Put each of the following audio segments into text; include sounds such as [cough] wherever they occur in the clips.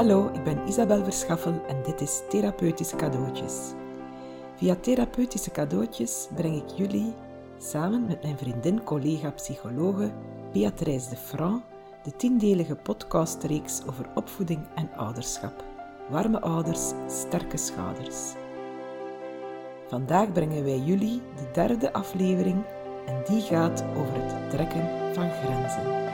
Hallo, ik ben Isabel Verschaffel en dit is Therapeutische Cadeautjes. Via Therapeutische Cadeautjes breng ik jullie, samen met mijn vriendin, collega, psychologe Beatrice de Franc, de tiendelige podcastreeks over opvoeding en ouderschap. Warme ouders, sterke schouders. Vandaag brengen wij jullie de derde aflevering en die gaat over het trekken van grenzen.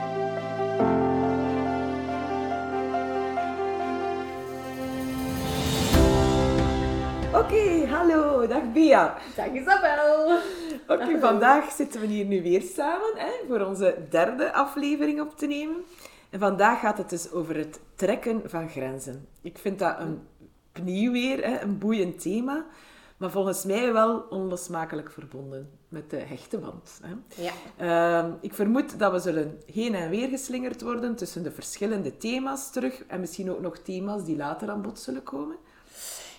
Oké, hallo, dag Bea. Dag Isabel. Oké, vandaag zitten we hier nu weer samen hè, voor onze derde aflevering op te nemen. En vandaag gaat het dus over het trekken van grenzen. Ik vind dat een, opnieuw weer hè, een boeiend thema, maar volgens mij wel onlosmakelijk verbonden met de hechte band. Hè. Ja. Ehm, ik vermoed dat we zullen heen en weer geslingerd worden tussen de verschillende thema's terug en misschien ook nog thema's die later aan bod zullen komen.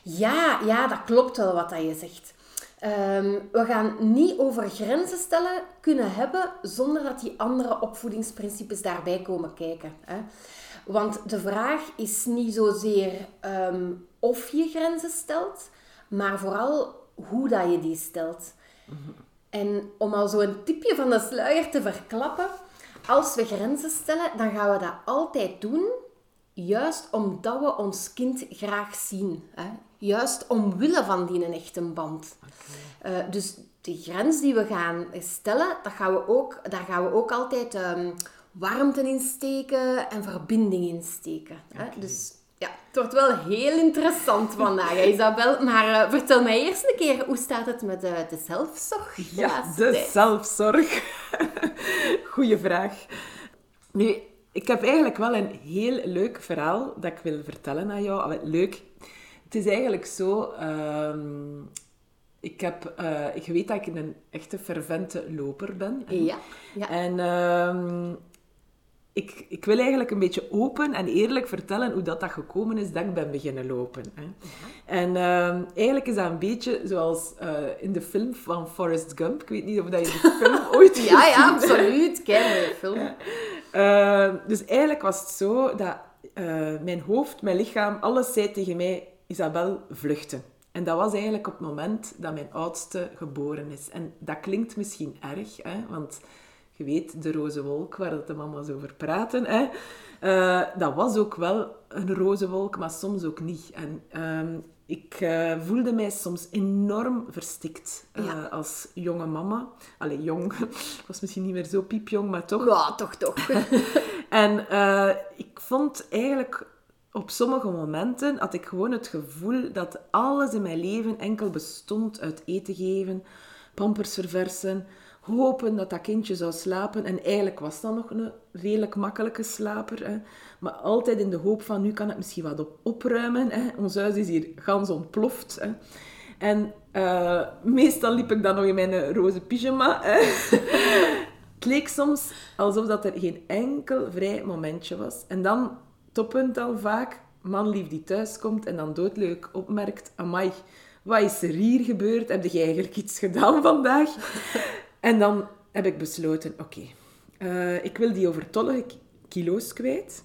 Ja, ja, dat klopt wel wat je zegt. Ehm, we gaan niet over grenzen stellen kunnen hebben zonder dat die andere opvoedingsprincipes daarbij komen kijken. Hè. Want de vraag is niet zozeer ehm, of je grenzen stelt, maar vooral hoe dat je die stelt. En om al zo'n tipje van de sluier te verklappen, als we grenzen stellen, dan gaan we dat altijd doen, juist omdat we ons kind graag zien. Hè? Juist omwille van die een echte band. Uh, dus die grens die we gaan stellen, dat gaan we ook, daar gaan we ook altijd um, warmte in steken en verbinding in steken. Hè? Dus ja, het wordt wel heel interessant vandaag, [laughs] Isabel. Maar uh, vertel mij eerst een keer, hoe staat het met uh, de zelfzorg? de Ja, de tijd? zelfzorg. [laughs] Goeie vraag. Nu, ik heb eigenlijk wel een heel leuk verhaal dat ik wil vertellen aan jou. Leuk. Het is eigenlijk zo... ehm, ik, heb, eh, ik weet dat ik een echte fervente loper ben. Ja, ja. En ehm, ik, ik wil eigenlijk een beetje open en eerlijk vertellen hoe dat, dat gekomen is dat ik ben beginnen lopen. Hè. En ehm, eigenlijk is dat een beetje zoals eh, in de film van Forrest Gump. Ik weet niet of dat je de film [laughs] ooit Ja, gezien ja, hebt. absoluut. Mooie film. Eh, dus eigenlijk was het zo dat eh, mijn hoofd, mijn lichaam, alles zei tegen mij, Isabel, vluchten. En dat was eigenlijk op het moment dat mijn oudste geboren is. En dat klinkt misschien erg, hè, want je weet, de roze wolk, waar dat de mama's over praten, hè, eh, dat was ook wel een roze wolk, maar soms ook niet. En ehm, ik eh, voelde mij soms enorm verstikt eh, Ja. als jonge mama. Allee, jong. Ik [laughs] was misschien niet meer zo piepjong, maar toch. Ja, toch, toch. [laughs] En ik vond eigenlijk op sommige momenten had ik gewoon het gevoel dat alles in mijn leven enkel bestond uit eten geven, pampers verversen, hopen dat dat kindje zou slapen. En eigenlijk was dat nog een redelijk makkelijke slaper. Hè. Maar altijd in de hoop van, nu kan het misschien wat op opruimen. Hè. Ons huis is hier gans ontploft. Hè. En eh, meestal liep ik dan nog in mijn eh, roze pyjama. Hè. [laughs] Het leek soms alsof dat er geen enkel vrij momentje was. En dan, toppunt dan vaak, manlief die thuiskomt en dan doodleuk opmerkt, amai, wat is er hier gebeurd? Heb jij eigenlijk iets gedaan vandaag? [laughs] en dan heb ik besloten, oké, eh, ik wil die overtollige ki- kilo's kwijt.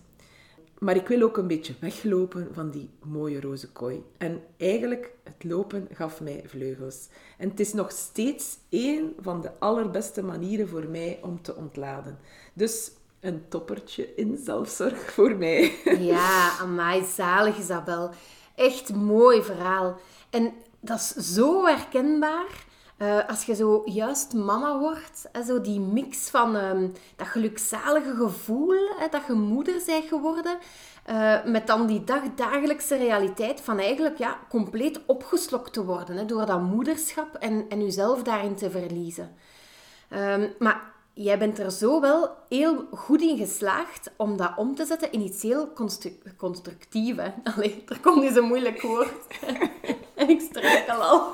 Maar ik wil ook een beetje weglopen van die mooie roze kooi. En eigenlijk, het lopen gaf mij vleugels. En het is nog steeds één van de allerbeste manieren voor mij om te ontladen. Dus een toppertje in zelfzorg voor mij. [laughs] Ja, amai, zalig Isabel. Echt mooi verhaal. En dat is zo herkenbaar. eh, als je zo juist mama wordt, hè, zo die mix van ehm, dat gelukzalige gevoel dat je moeder bent geworden, eh, met dan die dag, dagelijkse realiteit van eigenlijk ja, compleet opgeslokt te worden door dat moederschap en, en jezelf daarin te verliezen. Ehm, maar jij bent er zo wel heel goed in geslaagd om dat om te zetten in iets heel constru- constructief. Hè? Allee, er komt eens een moeilijk woord. en [laughs] ik struikel al. [laughs]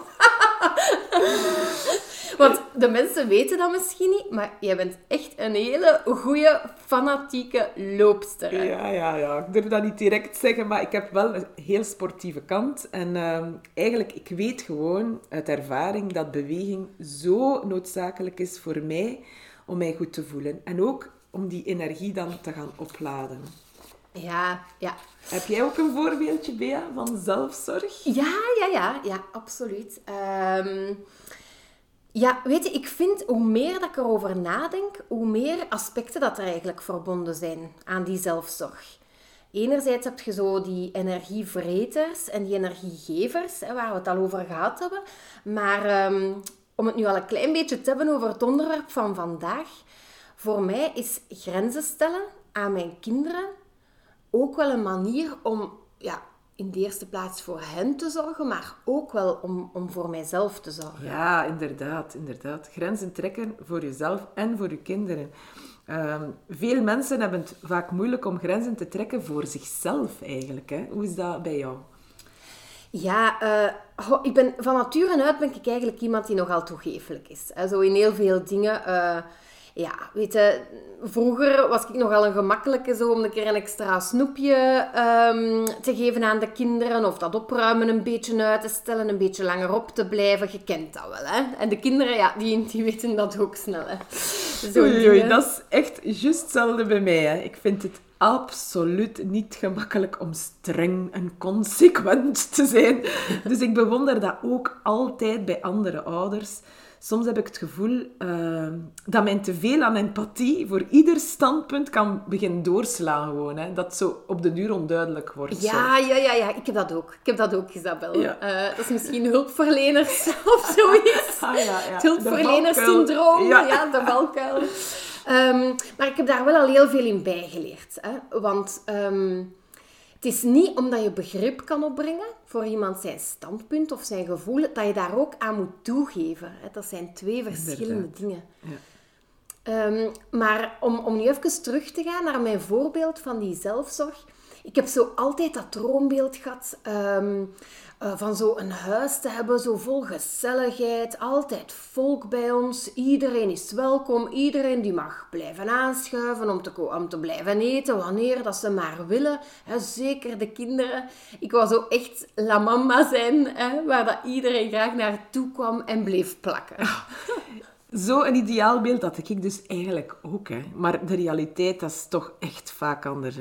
Want de mensen weten dat misschien niet, maar jij bent echt een hele goede, fanatieke loopster. Ja, ja, ja. Ik durf dat niet direct zeggen, maar ik heb wel een heel sportieve kant. En ehm, eigenlijk, ik weet gewoon uit ervaring dat beweging zo noodzakelijk is voor mij om mij goed te voelen. En ook om die energie dan te gaan opladen. ja, ja. Heb jij ook een voorbeeldje, Bea, van zelfzorg? Ja, ja, ja, ja, absoluut. Ehm, ja, weet je, ik vind hoe meer dat ik erover nadenk, hoe meer aspecten dat er eigenlijk verbonden zijn aan die zelfzorg. Enerzijds heb je zo die energievreters en die energiegevers, hè, waar we het al over gehad hebben. Maar ehm, om het nu al een klein beetje te hebben over het onderwerp van vandaag. Voor mij is grenzen stellen aan mijn kinderen ook wel een manier om ja, in de eerste plaats voor hen te zorgen, maar ook wel om, om voor mijzelf te zorgen. Ja, inderdaad, inderdaad. Grenzen trekken voor jezelf en voor je kinderen. Um, veel mensen hebben het vaak moeilijk om grenzen te trekken voor zichzelf eigenlijk. Hè? Hoe is dat bij jou? Ja, uh, ik ben, van nature uit ben ik eigenlijk iemand die nogal toegeeflijk is. Zo in heel veel dingen. Uh, ja, weet je, vroeger was ik nogal een gemakkelijke zo om een keer een extra snoepje um, te geven aan de kinderen. Of dat opruimen een beetje uit te stellen, een beetje langer op te blijven. Je kent dat wel, hè. En de kinderen, ja, die, die weten dat ook snel, hè. Oei, oei, dat is echt juist hetzelfde bij mij, hè. Ik vind het absoluut niet gemakkelijk om streng en consequent te zijn. Dus ik bewonder dat ook altijd bij andere ouders soms heb ik het gevoel uh, dat mijn te veel aan empathie voor ieder standpunt kan beginnen doorslaan gewoon. Hè. Dat zo op de duur onduidelijk wordt. Ja, ja, ja, ja. Ik heb dat ook. Ik heb dat ook, Isabel. Ja. Uh, dat is misschien hulpverleners [laughs] of zoiets. Ah, ja, ja. Het hulpverlenerssyndroom. Ja. ja, de valkuil. Um, maar ik heb daar wel al heel veel in bijgeleerd. Hè. Want... Um, het is niet omdat je begrip kan opbrengen voor iemand zijn standpunt of zijn gevoel, dat je daar ook aan moet toegeven. Dat zijn twee verschillende dingen. Ja. Um, maar om, om nu even terug te gaan naar mijn voorbeeld van die zelfzorg. Ik heb zo altijd dat droombeeld gehad um, uh, van zo'n huis te hebben, zo vol gezelligheid, altijd volk bij ons, iedereen is welkom, iedereen die mag blijven aanschuiven om te, te blijven eten wanneer dat ze maar willen, zeker de kinderen. Ik wou zo echt la mama zijn, waar dat iedereen graag naartoe kwam en bleef plakken. Zo een ideaalbeeld had ik dus eigenlijk ook. Hè. Maar de realiteit dat is toch echt vaak anders.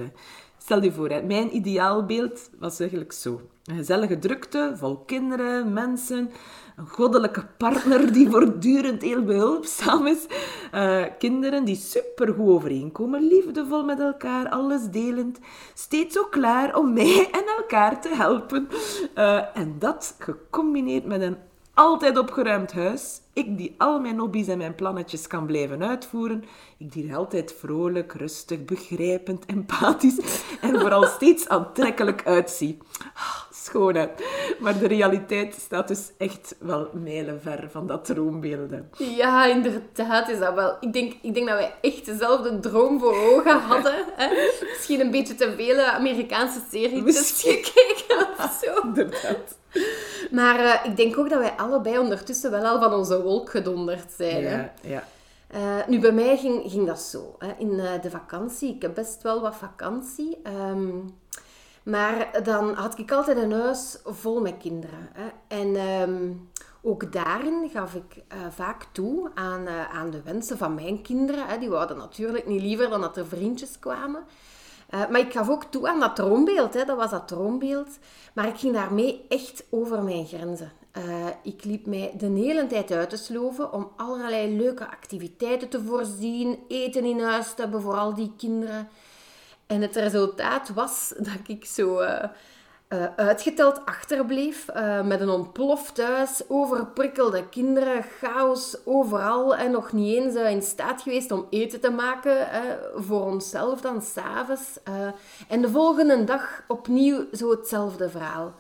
Stel je voor, hè, mijn ideaalbeeld was eigenlijk zo. Een gezellige drukte, vol kinderen, mensen, een goddelijke partner die [laughs] voortdurend heel behulpzaam is, uh, kinderen die supergoed overeenkomen, liefdevol met elkaar, alles delend, steeds ook klaar om mij en elkaar te helpen. Uh, en dat gecombineerd met een altijd opgeruimd huis. Ik die al mijn hobby's en mijn plannetjes kan blijven uitvoeren. Ik die er altijd vrolijk, rustig, begrijpend, empathisch en vooral [laughs] steeds aantrekkelijk uitzie. Maar de realiteit staat dus echt wel mijlenver van dat droombeelden. Ja, inderdaad is dat wel. Ik denk, ik denk dat wij echt dezelfde droom voor ogen [laughs] hadden. Hè? Misschien een beetje te veel Amerikaanse series gekeken [laughs] of zo. Inderdaad. Maar uh, ik denk ook dat wij allebei ondertussen wel al van onze wolk gedonderd zijn. Ja, hè? ja. Uh, nu, bij mij ging, ging dat zo. Hè. In uh, de vakantie, ik heb best wel wat vakantie. Um, maar dan had ik altijd een huis vol met kinderen. Hè. En um, ook daarin gaf ik uh, vaak toe aan, aan de wensen van mijn kinderen. Hè. Die wouden natuurlijk niet liever dan dat er vriendjes kwamen. Uh, maar ik gaf ook toe aan dat droombeeld, hè. dat was dat droombeeld. Maar ik ging daarmee echt over mijn grenzen. Ik liep mij de hele tijd uit te sloven om allerlei leuke activiteiten te voorzien, eten in huis te hebben voor al die kinderen. En het resultaat was dat ik zo uh, uh, uitgeteld achterbleef uh, met een ontploft thuis, overprikkelde kinderen, chaos overal en nog niet eens in staat geweest om eten te maken voor onszelf dan s'avonds. en de volgende dag opnieuw zo hetzelfde verhaal.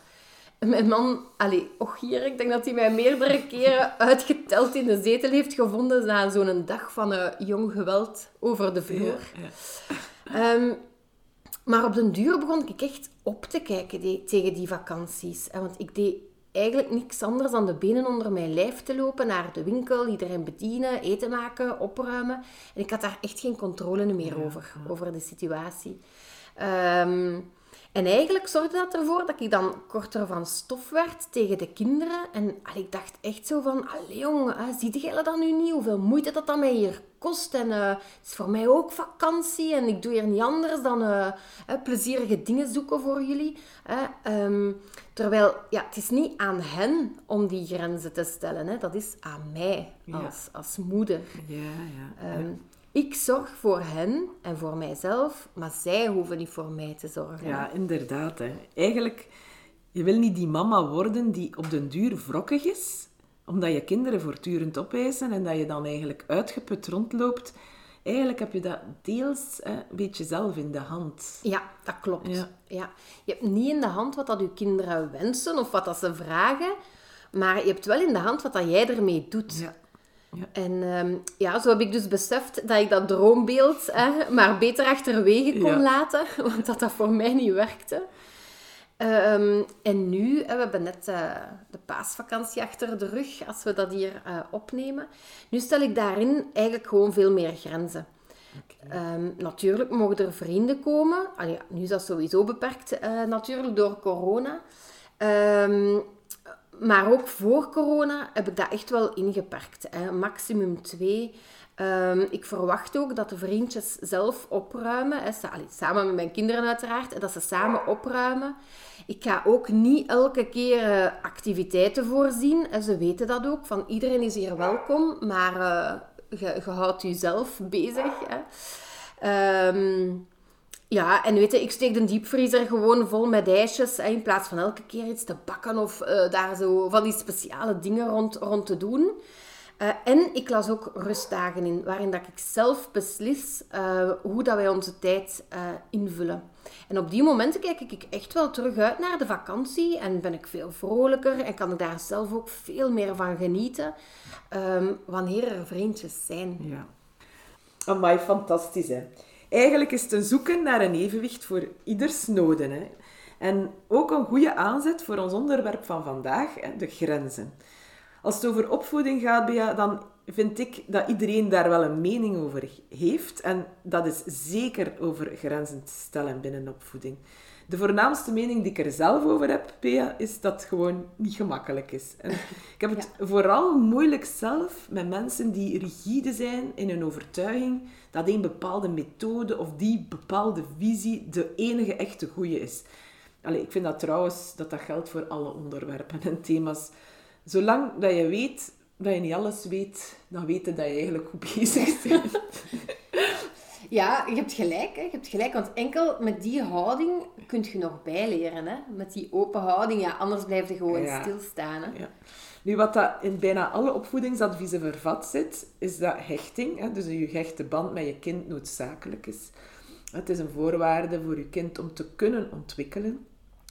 Mijn man, allee, och hier, ik denk dat hij mij meerdere keren [laughs] uitgeteld in de zetel heeft gevonden na zo'n dag van jong geweld over de vloer. Ja, ja. Um, maar op den duur begon ik echt op te kijken die, tegen die vakanties. Want ik deed eigenlijk niks anders dan de benen onder mijn lijf te lopen, naar de winkel, iedereen bedienen, eten maken, opruimen. En ik had daar echt geen controle meer over, over de situatie. Um, En eigenlijk zorgde dat ervoor dat ik dan korter van stof werd tegen de kinderen. En allee, ik dacht echt zo van, allee jongen, hè, ziet jij dat nu niet? Hoeveel moeite dat dat mij hier kost? En eh, het is voor mij ook vakantie en ik doe hier niet anders dan eh, plezierige dingen zoeken voor jullie. Ehm, terwijl, ja, het is niet aan hen om die grenzen te stellen. Hè. Dat is aan mij als, als moeder. Ja, ja. Ehm, ik zorg voor hen en voor mijzelf, maar zij hoeven niet voor mij te zorgen. Ja, inderdaad. Hè. Eigenlijk, je wil niet die mama worden die op den duur wrokkig is, omdat je kinderen voortdurend opeisen en dat je dan eigenlijk uitgeput rondloopt. Eigenlijk heb je dat deels hè, een beetje zelf in de hand. Ja, dat klopt. Ja. ja. Je hebt niet in de hand wat dat je kinderen wensen of wat dat ze vragen, maar je hebt wel in de hand wat dat jij ermee doet. Ja. Ja. En ehm, ja, zo heb ik dus beseft dat ik dat droombeeld hè, maar beter achterwege kon laten, [laughs] want dat dat voor mij niet werkte. Ehm, en nu, we hebben net uh, de paasvakantie achter de rug, als we dat hier uh, opnemen. Nu stel ik daarin eigenlijk gewoon veel meer grenzen. Um, natuurlijk mogen er vrienden komen. Allee, nu is dat sowieso beperkt uh, natuurlijk door corona. Um, maar ook voor corona heb ik dat echt wel ingeperkt. Hè. Maximum twee. Um, ik verwacht ook dat de vriendjes zelf opruimen. Samen met mijn kinderen uiteraard. Dat ze samen opruimen. Ik ga ook niet elke keer uh, activiteiten voorzien. En ze weten dat ook. Van iedereen is hier welkom. Maar je, je, houdt jezelf bezig. Hè. Um, ja, en weet je, ik steek de diepvriezer gewoon vol met ijsjes. in plaats van elke keer iets te bakken of uh, daar zo van die speciale dingen rond, rond te doen. Uh, en ik las ook rustdagen in, waarin dat ik zelf beslis uh, hoe dat wij onze tijd invullen. En op die momenten kijk ik echt wel terug uit naar de vakantie en ben ik veel vrolijker en kan ik daar zelf ook veel meer van genieten um, wanneer er vriendjes zijn. Ja. Amai, fantastisch hè. Eigenlijk is het een zoeken naar een evenwicht voor ieders noden. Hè. En ook een goede aanzet voor ons onderwerp van vandaag, hè, de grenzen. Als het over opvoeding gaat, Bea, dan vind ik dat iedereen daar wel een mening over heeft. En dat is zeker over grenzen te stellen binnen opvoeding. De voornaamste mening die ik er zelf over heb, Pea, is dat het gewoon niet gemakkelijk is. En ik heb het [laughs] vooral moeilijk zelf met mensen die rigide zijn in hun overtuiging dat een bepaalde methode of die bepaalde visie de enige echte goede is. Allee, ik vind dat trouwens dat dat geldt voor alle onderwerpen en thema's. Zolang dat je weet dat je niet alles weet, dan weet je dat je eigenlijk goed bezig bent. [laughs] Ja, je hebt gelijk. Hè. Je hebt gelijk, want enkel met die houding kun je nog bijleren. Hè. Met die open houding, ja, anders blijf je gewoon stilstaan. Hè. Ja. Nu, wat dat in bijna alle opvoedingsadviezen vervat zit, is dat hechting, hè, dus je gechte band met je kind noodzakelijk is. Het is een voorwaarde voor je kind om te kunnen ontwikkelen.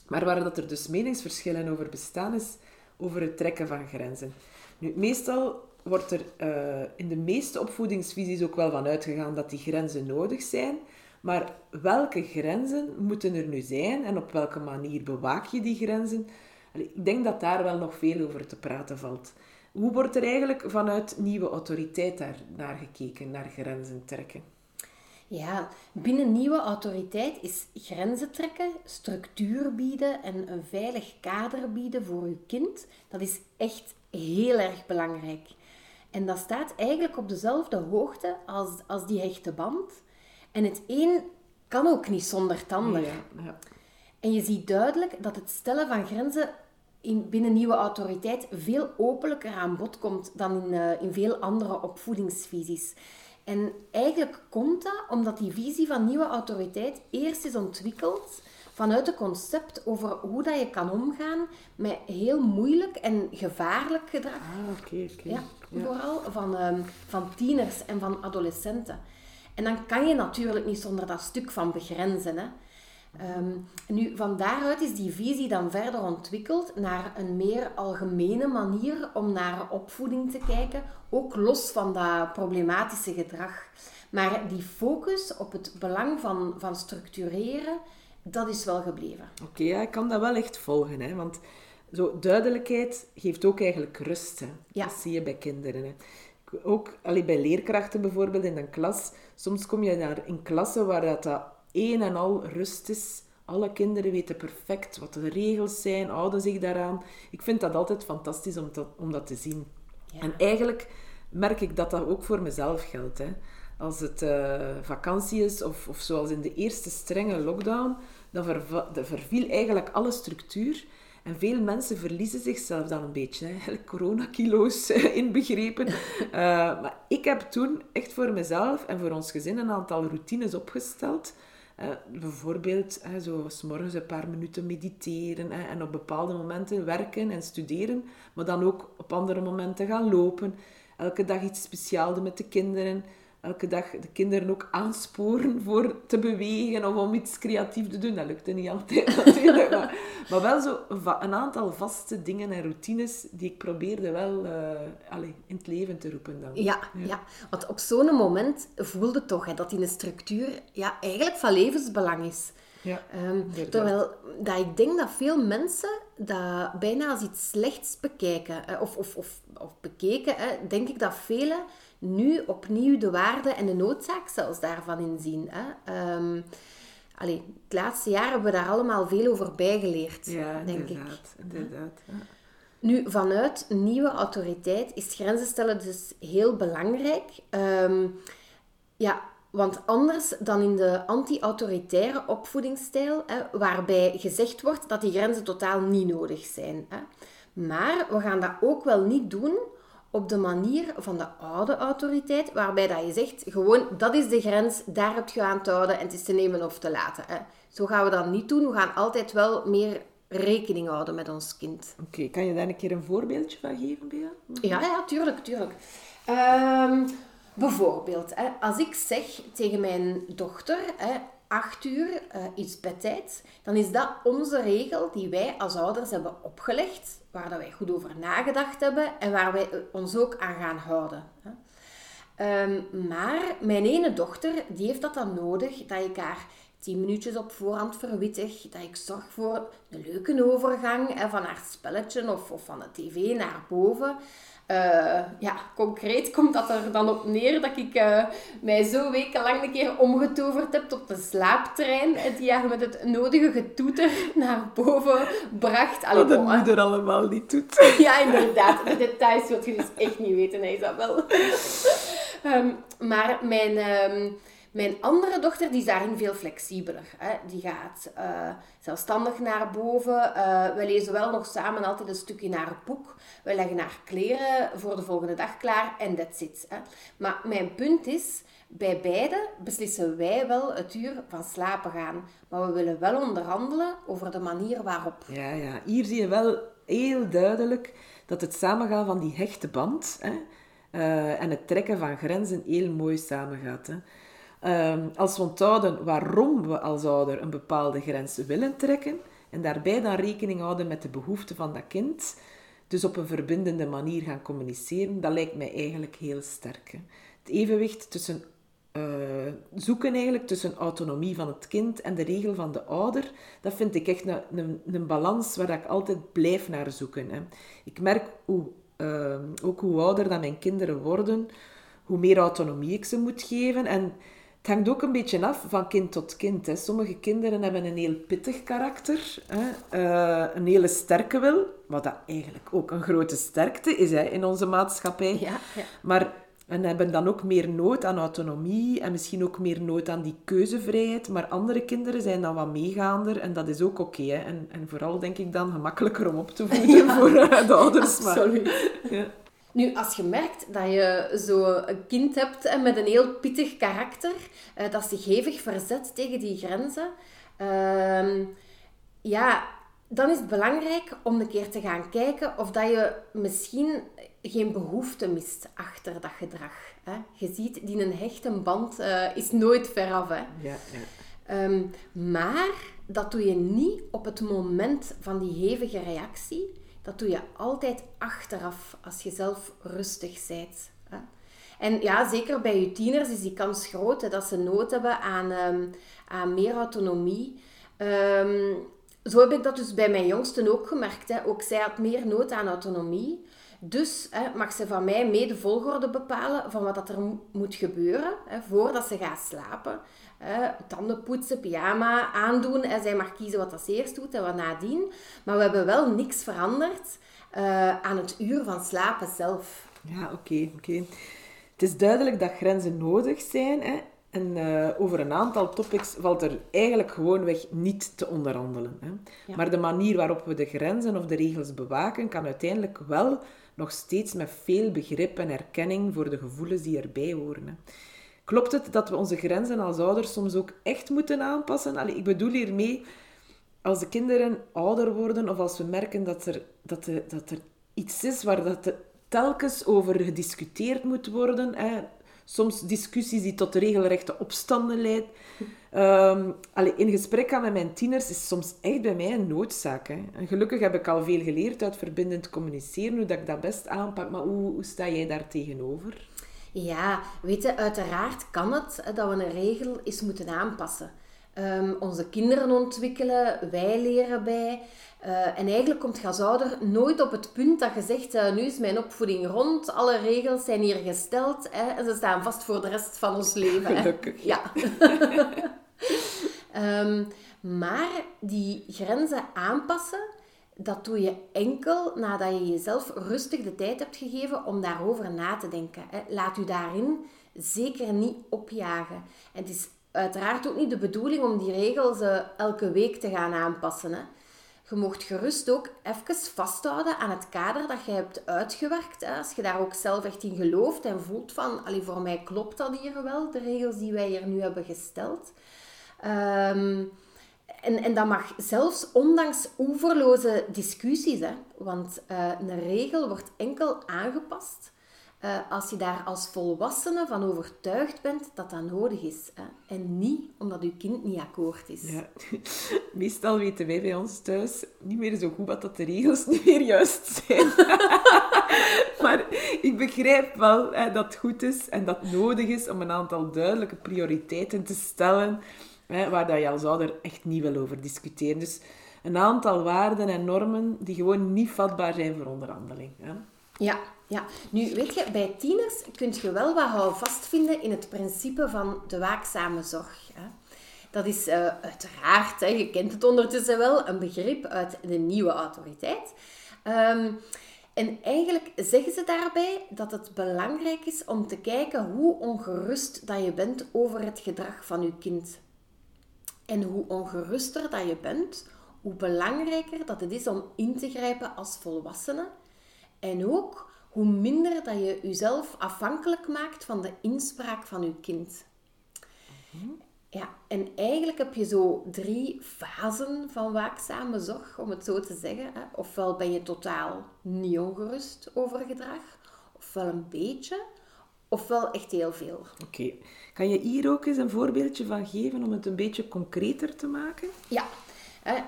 Maar waar dat er dus meningsverschillen over bestaan, is over het trekken van grenzen. Nu, meestal wordt er uh, in de meeste opvoedingsvisies ook wel van uitgegaan dat die grenzen nodig zijn. Maar welke grenzen moeten er nu zijn en op welke manier bewaak je die grenzen? Ik denk dat daar wel nog veel over te praten valt. Hoe wordt er eigenlijk vanuit nieuwe autoriteit daar naar gekeken, naar grenzen trekken? Ja, binnen nieuwe autoriteit is grenzen trekken, structuur bieden en een veilig kader bieden voor je kind. Dat is echt heel erg belangrijk. En dat staat eigenlijk op dezelfde hoogte als, als die hechte band. En het een kan ook niet zonder het ander. Ja, En je ziet duidelijk dat het stellen van grenzen in, binnen nieuwe autoriteit veel openlijker aan bod komt dan in, uh, in veel andere opvoedingsvisies. En eigenlijk komt dat omdat die visie van nieuwe autoriteit eerst is ontwikkeld vanuit een concept over hoe dat je kan omgaan met heel moeilijk en gevaarlijk gedrag. Ah, oké, oké. Ja, vooral van, um, van tieners en van adolescenten. En dan kan je natuurlijk niet zonder dat stuk van begrenzen. Hè. Um, nu, van daaruit is die visie dan verder ontwikkeld naar een meer algemene manier om naar opvoeding te kijken, ook los van dat problematische gedrag. Maar die focus op het belang van, van structureren, dat is wel gebleven. Oké, ja, ik kan dat wel echt volgen. Hè? Want zo, duidelijkheid geeft ook eigenlijk rust. Hè? Ja. Dat zie je bij kinderen. Hè? Ook allee, bij leerkrachten bijvoorbeeld in een klas. Soms kom je naar in klassen waar dat, dat een en al rust is Alle kinderen weten perfect wat de regels zijn, houden zich daaraan. Ik vind dat altijd fantastisch om, dat om dat te zien. En eigenlijk merk ik dat dat ook voor mezelf geldt. Hè. Als het uh, vakantie is, of, of zoals in de eerste strenge lockdown, dan verviel eigenlijk alle structuur. En veel mensen verliezen zichzelf dan een beetje. Eigenlijk [laughs] coronakilo's eh, inbegrepen. Uh, [laughs] maar ik heb toen echt voor mezelf en voor ons gezin een aantal routines opgesteld. Uh, bijvoorbeeld, uh, zo s morgens een paar minuten mediteren en op bepaalde momenten werken en studeren, maar dan ook op andere momenten gaan lopen. Elke dag iets speciaals doen met de kinderen elke dag de kinderen ook aansporen voor te bewegen of om iets creatief te doen. Dat lukte niet altijd [laughs] natuurlijk, maar, maar wel zo een aantal vaste dingen en routines die ik probeerde wel uh, allez, in het leven te roepen. Dan. Ja, ja. want op zo'n moment voelde toch hè, dat in een structuur ja, eigenlijk van levensbelang is. Ja, um, terwijl dat ik denk dat veel mensen dat bijna als iets slechts bekijken. Of, of, of, of bekeken, denk ik dat velen nu opnieuw de waarde en de noodzaak zelfs daarvan inzien. Hè? Um, allee, het laatste jaar hebben we daar allemaal veel over bijgeleerd, ja, denk ik. inderdaad. Ja. Nu, vanuit nieuwe autoriteit is grenzen stellen dus heel belangrijk. Um, ja, want anders dan in de anti-autoritaire opvoedingsstijl, hè, waarbij gezegd wordt dat die grenzen totaal niet nodig zijn. Hè. Maar we gaan dat ook wel niet doen op de manier van de oude autoriteit, waarbij dat je zegt, gewoon, dat is de grens, daar heb je aan te houden en het is te nemen of te laten. Hè. Zo gaan we dat niet doen. We gaan altijd wel meer rekening houden met ons kind. Oké, kan je daar een keer een voorbeeldje van geven, Bea? Ja, ja, tuurlijk, tuurlijk. Um, bijvoorbeeld, hè, als ik zeg tegen mijn dochter, hè, acht uur uh, is bedtijd, dan is dat onze regel die wij als ouders hebben opgelegd, waar dat wij goed over nagedacht hebben en waar wij ons ook aan gaan houden. Um, maar mijn ene dochter, die heeft dat dan nodig, dat ik haar tien minuutjes op voorhand verwittig, dat ik zorg voor een leuke overgang hè, van haar spelletje of, of van de tv naar boven. Uh, ja, concreet komt dat er dan op neer dat ik uh, mij zo wekenlang een keer omgetoverd heb tot de slaaptrein die haar met het nodige getoeter naar boven bracht. Allee, Wat een moeder allemaal niet doet. [laughs] ja, inderdaad. De details wil je dus echt niet weten, Isabel. um, maar mijn... Um, mijn andere dochter die is daarin veel flexibeler. Hè. Die gaat uh, zelfstandig naar boven. Uh, we lezen wel nog samen altijd een stukje naar het boek. We leggen haar kleren voor de volgende dag klaar en that's it. Hè. Maar mijn punt is, bij beide beslissen wij wel het uur van slapen gaan. Maar we willen wel onderhandelen over de manier waarop. Ja, ja. hier zie je wel heel duidelijk dat het samengaan van die hechte band hè, uh, en het trekken van grenzen heel mooi samengaat. Hè. Um, als we onthouden waarom we als ouder een bepaalde grens willen trekken en daarbij dan rekening houden met de behoeften van dat kind, dus op een verbindende manier gaan communiceren, dat lijkt mij eigenlijk heel sterk. Hè. Het evenwicht tussen uh, zoeken eigenlijk tussen autonomie van het kind en de regel van de ouder, dat vind ik echt een, een, balans waar ik altijd blijf naar zoeken. Hè. Ik merk hoe, uh, ook hoe ouder dat mijn kinderen worden, hoe meer autonomie ik ze moet geven en het hangt ook een beetje af van kind tot kind. Hè. Sommige kinderen hebben een heel pittig karakter, hè. Uh, een hele sterke wil, wat dat eigenlijk ook een grote sterkte is hè, in onze maatschappij. Ja, ja. Maar en hebben dan ook meer nood aan autonomie en misschien ook meer nood aan die keuzevrijheid. Maar andere kinderen zijn dan wat meegaander en dat is ook oké. Okay, en, en vooral denk ik dan gemakkelijker om op te voeden voor uh, de ouders. Absoluut. Maar, ja. Nu, als je merkt dat je zo een kind hebt met een heel pittig karakter, eh, dat zich hevig verzet tegen die grenzen, uh, ja, dan is het belangrijk om een keer te gaan kijken of dat je misschien geen behoefte mist achter dat gedrag. Hè? Je ziet, die een hechte band uh, is nooit veraf. Hè? Ja, ja. Ehm, maar dat doe je niet op het moment van die hevige reactie dat doe je altijd achteraf, als je zelf rustig bent. En ja, zeker bij je tieners is die kans groot dat ze nood hebben aan, um, aan meer autonomie. Um, zo heb ik dat dus bij mijn jongsten ook gemerkt. Hè. Ook zij had meer nood aan autonomie. Dus hè, mag ze van mij mee de volgorde bepalen van wat dat er moet gebeuren hè, voordat ze gaat slapen. Uh, tanden poetsen, pyjama aandoen. En zij mag kiezen wat als eerst doet en wat nadien. Maar we hebben wel niks veranderd uh, aan het uur van slapen zelf. Ja, oké. oké. Het is duidelijk dat grenzen nodig zijn. Hè? En uh, over een aantal topics valt er eigenlijk gewoonweg niet te onderhandelen. Hè? Ja. Maar de manier waarop we de grenzen of de regels bewaken, kan uiteindelijk wel nog steeds met veel begrip en erkenning voor de gevoelens die erbij horen. Hè? Klopt het dat we onze grenzen als ouders soms ook echt moeten aanpassen? Allee, ik bedoel hiermee, als de kinderen ouder worden of als we merken dat er, dat de, dat er iets is waar dat telkens over gediscuteerd moet worden. Hè? Soms discussies die tot regelrechte opstanden leiden. Um, in gesprek gaan met mijn tieners is soms echt bij mij een noodzaak. Hè. En gelukkig heb ik al veel geleerd uit verbindend communiceren, hoe dat ik dat best aanpak. Maar hoe, hoe sta jij daar tegenover? Ja, weet je, uiteraard kan het dat we een regel eens moeten aanpassen. Um, onze kinderen ontwikkelen, wij leren bij. Uh, en eigenlijk komt je als ouder nooit op het punt dat je zegt, uh, nu is mijn opvoeding rond, alle regels zijn hier gesteld hè, en ze staan vast voor de rest van ons leven. Hè. Gelukkig. Ja. um, [laughs] maar die grenzen aanpassen, dat doe je enkel nadat je jezelf rustig de tijd hebt gegeven om daarover na te denken. Laat u daarin zeker niet opjagen. En het is uiteraard ook niet de bedoeling om die regels uh, elke week te gaan aanpassen. Je mocht gerust ook even vasthouden aan het kader dat je hebt uitgewerkt. Als je daar ook zelf echt in gelooft en voelt van, allee, voor mij klopt dat hier wel, de regels die wij hier nu hebben gesteld. Um, en, en dat mag zelfs ondanks oeverloze discussies. Hè. Want uh, een regel wordt enkel aangepast uh, als je daar als volwassene van overtuigd bent dat dat nodig is. Hè? En niet omdat je kind niet akkoord is. Ja. [laughs] Meestal weten wij bij ons thuis niet meer zo goed wat dat de regels [laughs] niet meer juist zijn. [laughs] maar ik begrijp wel hè, dat het goed is en dat het nodig is om een aantal duidelijke prioriteiten te stellen waar dat je als ouder echt niet wil over discussiëren. Dus een aantal waarden en normen die gewoon niet vatbaar zijn voor onderhandeling. Hè? Ja, ja, nu weet je, bij tieners kun je wel wat houvast vinden in het principe van de waakzame zorg. Hè. Dat is uh, uiteraard, hè, je kent het ondertussen wel, een begrip uit de nieuwe autoriteit. Um, en eigenlijk zeggen ze daarbij dat het belangrijk is om te kijken hoe ongerust dat je bent over het gedrag van je kind. En hoe ongeruster dat je bent, hoe belangrijker dat het is om in te grijpen als volwassene. En ook hoe minder dat je jezelf afhankelijk maakt van de inspraak van je kind. Ja, en eigenlijk heb je zo drie fasen van waakzame zorg, om het zo te zeggen. Ofwel ben je totaal niet ongerust over gedrag, ofwel een beetje, ofwel echt heel veel. Oké. Kan je hier ook eens een voorbeeldje van geven om het een beetje concreter te maken? Ja.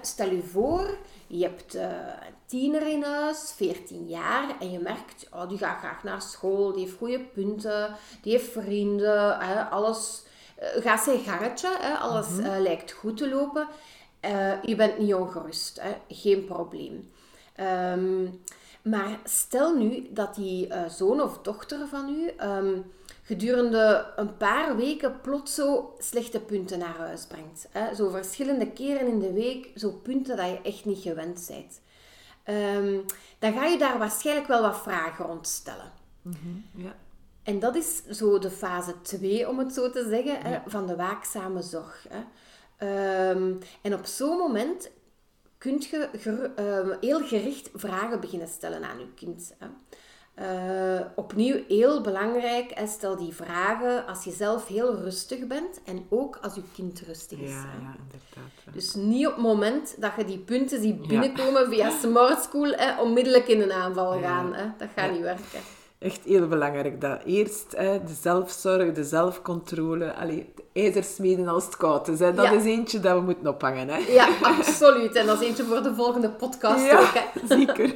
Stel je voor, je hebt uh, een tiener in huis, 14 jaar, en je merkt, oh, die gaat graag naar school, die heeft goede punten, die heeft vrienden, alles uh, gaat zijn gangetje, hè, alles mhm. eh, lijkt goed te lopen. je bent niet ongerust, geen probleem. Ehm, maar stel nu dat die zoon of dochter van u ehm, gedurende een paar weken plots zo slechte punten naar huis brengt. Hè? Zo verschillende keren in de week, zo punten dat je echt niet gewend bent. Um, dan ga je daar waarschijnlijk wel wat vragen rond stellen. Mm ja. En dat is zo de fase 2, om het zo te zeggen, hè, van de waakzame zorg. Hè. Um, en op zo'n moment kun je uh, heel gericht vragen beginnen stellen aan je kind. Hè. Uh, opnieuw heel belangrijk, hè, stel die vragen als je zelf heel rustig bent en ook als je kind rustig is. Ja, ja inderdaad. Dus niet op het moment dat je die punten ziet binnenkomen via Smart School, hè, onmiddellijk in een aanval gaan. Hè. Dat gaat niet werken. Echt heel belangrijk dat. Eerst hè, de zelfzorg, de zelfcontrole. Allee, ijzersmeden als het koud is. Hè. Dat is eentje dat we moeten ophangen. Hè. Ja, absoluut. En dat is eentje voor de volgende podcast ook. Hè. zeker.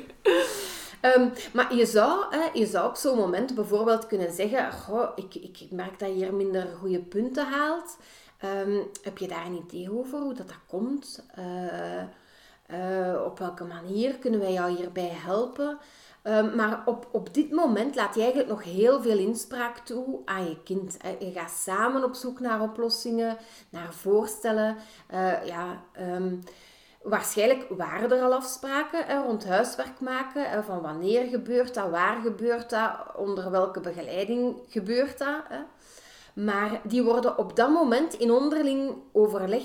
Um, [laughs] maar je zou, hè, je zou op zo'n moment bijvoorbeeld kunnen zeggen: Goh, ik, ik merk dat je hier minder goede punten haalt. Um, heb je daar een idee over hoe dat, dat komt? Uh, uh, op welke manier kunnen wij jou hierbij helpen? Ehm, maar op, op dit moment laat je eigenlijk nog heel veel inspraak toe aan je kind. Je gaat samen op zoek naar oplossingen, naar voorstellen. Uh, ja, um, waarschijnlijk waren er al afspraken rond huiswerk maken. Van wanneer gebeurt dat, waar gebeurt dat, onder welke begeleiding gebeurt dat. Maar die worden op dat moment in onderling overleg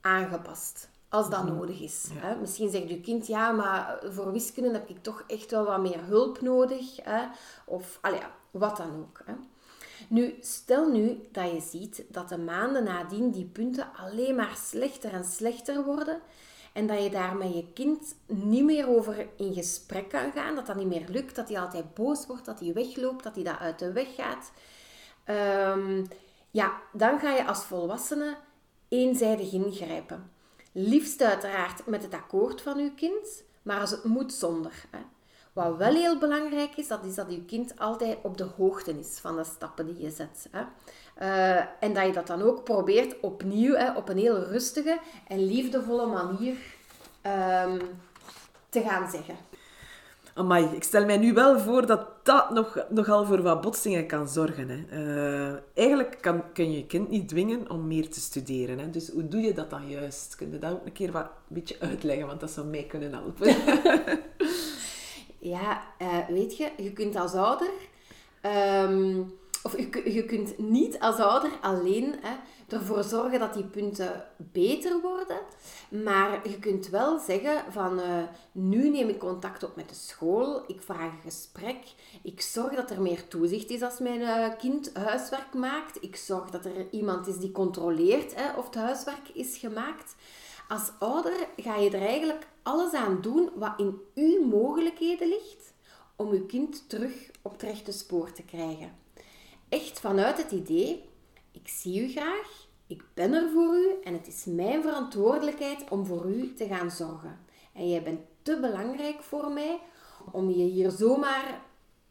aangepast als dat mhm. nodig is. Hè. Misschien zegt je kind, ja, maar voor wiskunde heb ik toch echt wel wat meer hulp nodig. Hè. Of wat dan ook. Hè. Nu, stel nu dat je ziet dat de maanden nadien die punten alleen maar slechter en slechter worden en dat je daar met je kind niet meer over in gesprek kan gaan, dat dat niet meer lukt, dat hij altijd boos wordt, dat hij wegloopt, dat hij dat uit de weg gaat. Um, ja, dan ga je als volwassene eenzijdig ingrijpen. Liefst uiteraard met het akkoord van uw kind, maar als het moet zonder. Hè. Wat wel heel belangrijk is, dat is dat je kind altijd op de hoogte is van de stappen die je zet. Hè. Uh, en dat je dat dan ook probeert opnieuw, hè, op een heel rustige en liefdevolle manier um, te gaan zeggen. Amai, ik stel mij nu wel voor dat dat nog, nogal voor wat botsingen kan zorgen. Hè. Uh, eigenlijk kan, kun je je kind niet dwingen om meer te studeren. Hè. Dus hoe doe je dat dan juist? Kun je dat ook een keer wat, een beetje uitleggen? Want dat zou mij kunnen helpen. [laughs] ja, uh, weet je, je kunt als ouder... Um, of je, kunt niet als ouder alleen hè, ervoor zorgen dat die punten beter worden. Maar je kunt wel zeggen van uh, nu neem ik contact op met de school, ik vraag een gesprek, ik zorg dat er meer toezicht is als mijn uh, kind huiswerk maakt, ik zorg dat er iemand is die controleert hè, of het huiswerk is gemaakt. Als ouder ga je er eigenlijk alles aan doen wat in uw mogelijkheden ligt om uw kind terug op het rechte spoor te krijgen. Echt vanuit het idee, ik zie u graag, ik ben er voor u en het is mijn verantwoordelijkheid om voor u te gaan zorgen. En jij bent te belangrijk voor mij om je hier zomaar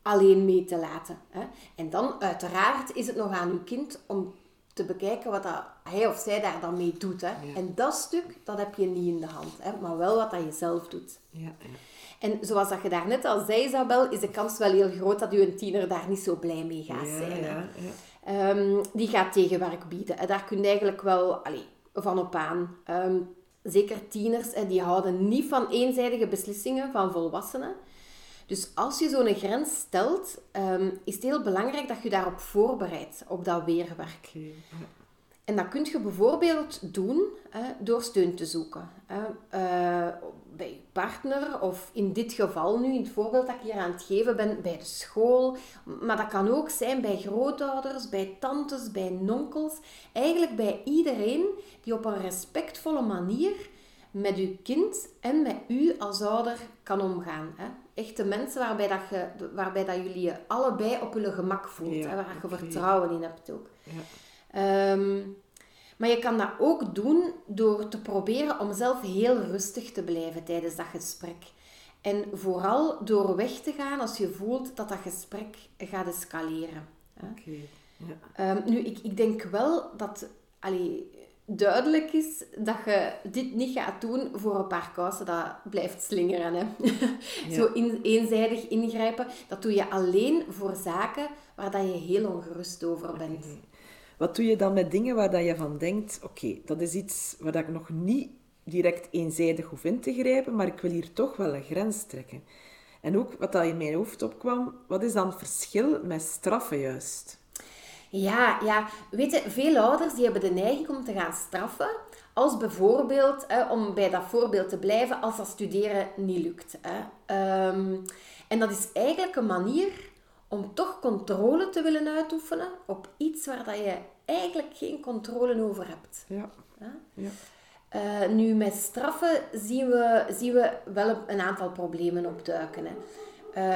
alleen mee te laten. Hè? En dan uiteraard is het nog aan uw kind om te bekijken wat dat hij of zij daar dan mee doet. Hè? En dat stuk, dat heb je niet in de hand. Hè? Maar wel wat dat je zelf doet. Ja, ja. En zoals dat je daarnet al zei, Isabel, is de kans wel heel groot dat je een tiener daar niet zo blij mee gaat zijn. Ja, ja. Um, die gaat tegenwerk bieden. En daar kun je eigenlijk wel allez, van op aan. Um, zeker tieners, en die houden niet van eenzijdige beslissingen van volwassenen. Dus als je zo'n grens stelt, um, is het heel belangrijk dat je daarop voorbereidt, op dat weerwerk. En dat kun je bijvoorbeeld doen door steun te zoeken. Uh, bij je partner of in dit geval nu, in het voorbeeld dat ik hier aan het geven ben, bij de school. Maar dat kan ook zijn bij grootouders, bij tantes, bij nonkels. Eigenlijk bij iedereen die op een respectvolle manier met uw kind en met u als ouder kan omgaan. Hè? Echte mensen waarbij, dat je, waarbij dat jullie je allebei op jullie gemak voelt. hè? Waar je vertrouwen in hebt ook. Ja. Ehm, maar je kan dat ook doen door te proberen om zelf heel rustig te blijven tijdens dat gesprek. En vooral door weg te gaan als je voelt dat dat gesprek gaat escaleren. Oké. Ja. Ehm, nu, ik, ik denk wel dat allee, duidelijk is dat je dit niet gaat doen voor een paar kousen dat blijft slingeren. Hè? [laughs] Zo in, eenzijdig ingrijpen, dat doe je alleen voor zaken waar dat je heel ongerust over bent. Wat doe je dan met dingen waar dat je van denkt, oké, dat is iets waar dat ik nog niet direct eenzijdig hoef in te grijpen, maar ik wil hier toch wel een grens trekken. En ook wat dat in mijn hoofd opkwam, wat is dan het verschil met straffen juist? Ja, ja. Weet veel ouders die hebben de neiging om te gaan straffen. Als bijvoorbeeld, om bij dat voorbeeld te blijven, als dat studeren niet lukt. Hè. Ehm, en dat is eigenlijk een manier om toch controle te willen uitoefenen op iets waar dat je eigenlijk geen controle over hebt. Ja. ja? Uh, nu, met straffen zien we, zien we wel een aantal problemen opduiken. Hè.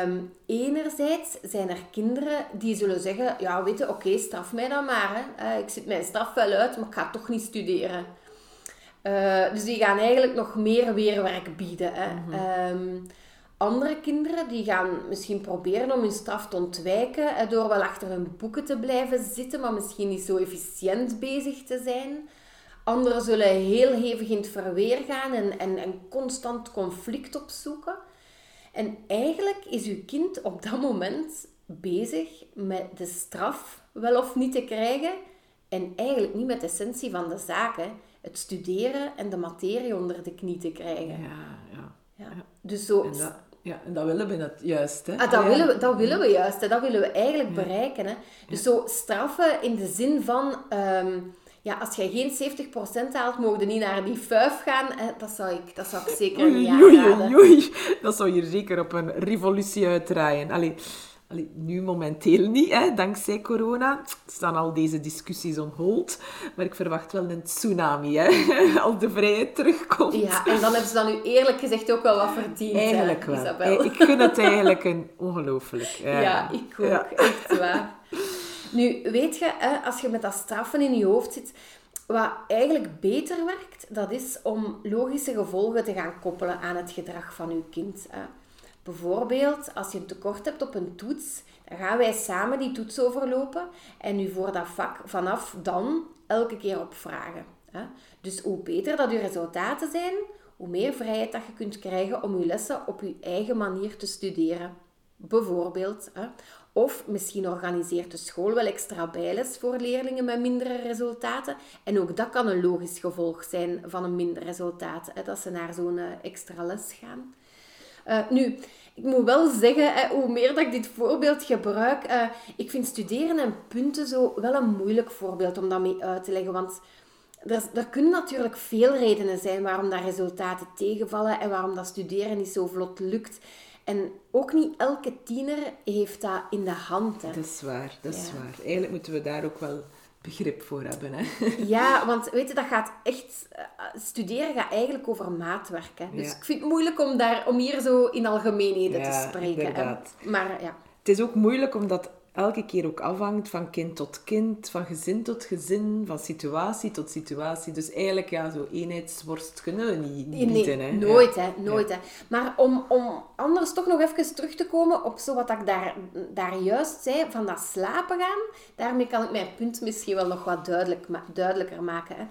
Um, enerzijds zijn er kinderen die zullen zeggen, ja weet je, oké, straf mij dan maar. Hè. Uh, ik zit mijn straf wel uit, maar ik ga toch niet studeren. Uh, dus die gaan eigenlijk nog meer weerwerk bieden. Hè. Mm -hmm. Andere kinderen die gaan misschien proberen om hun straf te ontwijken door wel achter hun boeken te blijven zitten, maar misschien niet zo efficiënt bezig te zijn. Anderen zullen heel hevig in het verweer gaan en, en, en constant conflict opzoeken. En eigenlijk is uw kind op dat moment bezig met de straf wel of niet te krijgen en eigenlijk niet met de essentie van de zaak. Hè. Het studeren en de materie onder de knie te krijgen. Ja, ja. Ja. Dus zo... En dat, ja, en dat willen we net juist, hè? Ah, dat, ja. willen we, dat willen we juist, hè. dat willen we eigenlijk bereiken. Hè. Dus zo straffen in de zin van, ehm, ja, als jij geen 70% haalt, mogen je niet naar die fuif gaan. Hè. Dat, zou ik, dat zou ik zeker niet oei, aanraden. oei, oei. Dat zou hier zeker op een revolutie uitdraaien. Allee, allee, nu momenteel niet, hè, dankzij corona. Staan al deze discussies on hold. Maar ik verwacht wel een tsunami, hè, [laughs] als de vrijheid terugkomt. Ja, en dan hebben ze dan nu eerlijk gezegd ook wel wat verdiend, hè, Eigenlijk wel. Isabel. Ik vind het eigenlijk een ongelooflijk. Ja, Ja, ik ook. Ja. Echt waar. Nu, weet je, hè, als je met dat straffen in je hoofd zit, wat eigenlijk beter werkt, dat is om logische gevolgen te gaan koppelen aan het gedrag van je kind. Hè. Bijvoorbeeld, als je een tekort hebt op een toets, dan gaan wij samen die toets overlopen en u voor dat vak vanaf dan elke keer opvragen. Dus hoe beter dat uw resultaten zijn, hoe meer vrijheid dat je kunt krijgen om je lessen op je eigen manier te studeren. Bijvoorbeeld. Of misschien organiseert de school wel extra bijles voor leerlingen met mindere resultaten. En ook dat kan een logisch gevolg zijn van een minder resultaat. Dat ze naar zo'n eh, extra les gaan. Eh, nu, ik moet wel zeggen, hè, hoe meer dat ik dit voorbeeld gebruik, eh, ik vind studeren en punten zo wel een moeilijk voorbeeld om dat mee uit te leggen. Want er, er kunnen natuurlijk veel redenen zijn waarom dat resultaten tegenvallen en waarom dat studeren niet zo vlot lukt. En ook niet elke tiener heeft dat in de hand. Hè. Dat is waar, dat is Ja. waar. Eigenlijk moeten we daar ook wel begrip voor hebben. Hè? Ja, want weet je, dat gaat echt... eh, studeren gaat eigenlijk over maatwerk. Hè. Dus Ja. ik vind het moeilijk om, daar, om hier zo in algemeenheden Ja, te spreken. Maar ja, Het is ook moeilijk omdat elke keer ook afhangt van kind tot kind, van gezin tot gezin, van situatie tot situatie. Dus eigenlijk, ja, zo eenheidsworst kunnen we niet, niet Nee, bieden. Hè? nooit, Ja. hè, nooit. Hè. Maar om, om anders toch nog even terug te komen op zo wat ik daar, daar juist zei, van dat slapen gaan, daarmee kan ik mijn punt misschien wel nog wat duidelijk, duidelijker maken. Hè.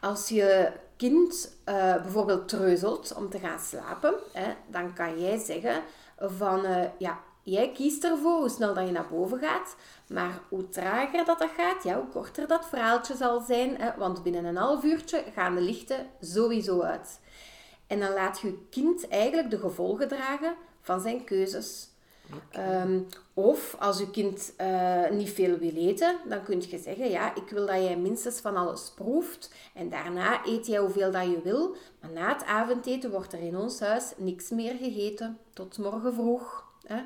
Als je kind eh, bijvoorbeeld treuzelt om te gaan slapen, hè, dan kan jij zeggen van, eh, ja, jij kiest ervoor hoe snel dat je naar boven gaat, maar hoe trager dat, dat gaat, ja, hoe korter dat verhaaltje zal zijn, hè, want binnen een half uurtje gaan de lichten sowieso uit. En dan laat je kind eigenlijk de gevolgen dragen van zijn keuzes. Ehm, of als je kind eh, niet veel wil eten, dan kun je zeggen, ja, ik wil dat jij minstens van alles proeft. En daarna eet jij hoeveel dat je wil. Maar na het avondeten wordt er in ons huis niks meer gegeten. Tot morgen vroeg. Hè?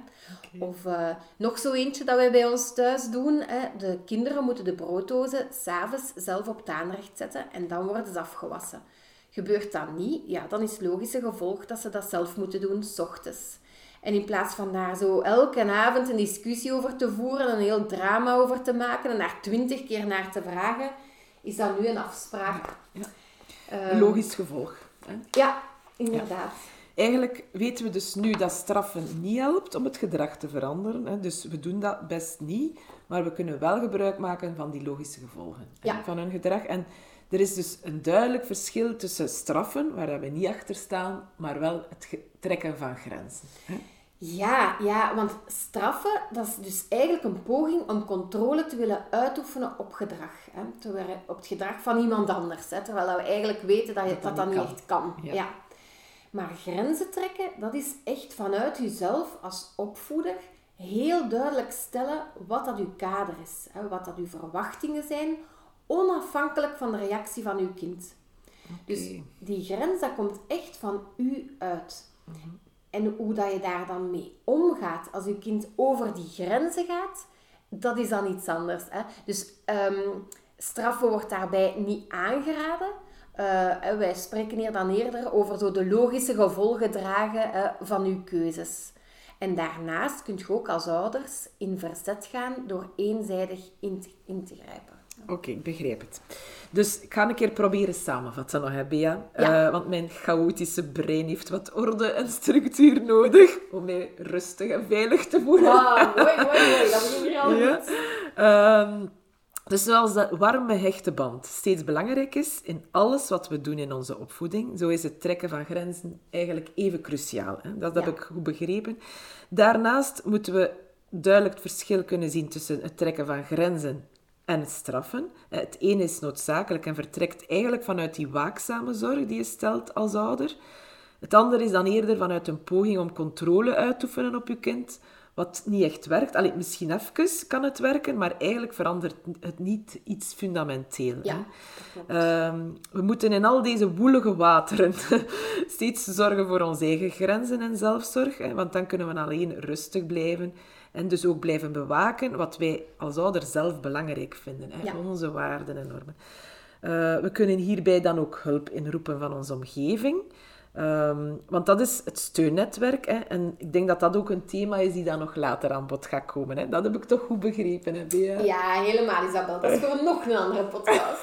Of eh, nog zo eentje dat wij bij ons thuis doen. Hè? De kinderen moeten de brooddozen s'avonds zelf op het aanrecht zetten en dan worden ze afgewassen. Gebeurt dat niet, ja, dan is het logische gevolg dat ze dat zelf moeten doen, s ochtends. En in plaats van daar zo elke avond een discussie over te voeren, een heel drama over te maken en daar twintig keer naar te vragen, is dat nu een afspraak. Ja. Ehm, logisch gevolg. Hè? Ja, inderdaad. Eigenlijk weten we dus nu dat straffen niet helpt om het gedrag te veranderen. Hè? Dus we doen dat best niet, maar we kunnen wel gebruik maken van die logische gevolgen hè, van hun gedrag. En er is dus een duidelijk verschil tussen straffen, waar we niet achter staan, maar wel het trekken van grenzen. Hè? Ja, ja, want straffen, dat is dus eigenlijk een poging om controle te willen uitoefenen op gedrag. Hè? Op het gedrag van iemand anders. Hè? Terwijl we eigenlijk weten dat je, dat, dat dat niet echt kan. Ja. Ja. Maar grenzen trekken, dat is echt vanuit jezelf als opvoeder heel duidelijk stellen wat dat uw kader is. Hè? Wat dat uw verwachtingen zijn, onafhankelijk van de reactie van uw kind. Dus die grens, dat komt echt van u uit. En hoe dat je daar dan mee omgaat als je kind over die grenzen gaat, dat is dan iets anders. Hè? Dus ehm, straffen wordt daarbij niet aangeraden. Eh, en wij spreken hier dan eerder over zo de logische gevolgen dragen eh, van uw keuzes. En daarnaast kunt je ook als ouders in verzet gaan door eenzijdig in te, in te grijpen. Oké, ik begrijp het. Dus ik ga een keer proberen samenvatten nog, hè, Bea. Ja. Eh, want mijn chaotische brein heeft wat orde en structuur nodig om mij rustig en veilig te voelen. Wauw, mooi, mooi, mooi. Dat begint hier al Ja. goed. Ehm, Dus zoals dat warme hechte band steeds belangrijk is in alles wat we doen in onze opvoeding, zo is het trekken van grenzen eigenlijk even cruciaal. Hè? Dat heb ik goed begrepen. Daarnaast moeten we duidelijk het verschil kunnen zien tussen het trekken van grenzen en het straffen. Het ene is noodzakelijk en vertrekt eigenlijk vanuit die waakzame zorg die je stelt als ouder. Het andere is dan eerder vanuit een poging om controle uit te oefenen op je kind, wat niet echt werkt. Allee, misschien even kan het werken, maar eigenlijk verandert het niet iets fundamenteel. Ja, ehm, we moeten in al deze woelige wateren [laughs] steeds zorgen voor onze eigen grenzen en zelfzorg, hè, want dan kunnen we alleen rustig blijven en dus ook blijven bewaken wat wij als ouder zelf belangrijk vinden, hè, onze waarden en normen. Uh, we kunnen hierbij dan ook hulp inroepen van onze omgeving. Um, want dat is het steunnetwerk. Hè? En ik denk dat dat ook een thema is die dan nog later aan bod gaat komen. Hè? Dat heb ik toch goed begrepen, hè, Bea? Ja, helemaal, Isabel. Dat is [laughs] gewoon nog een andere podcast.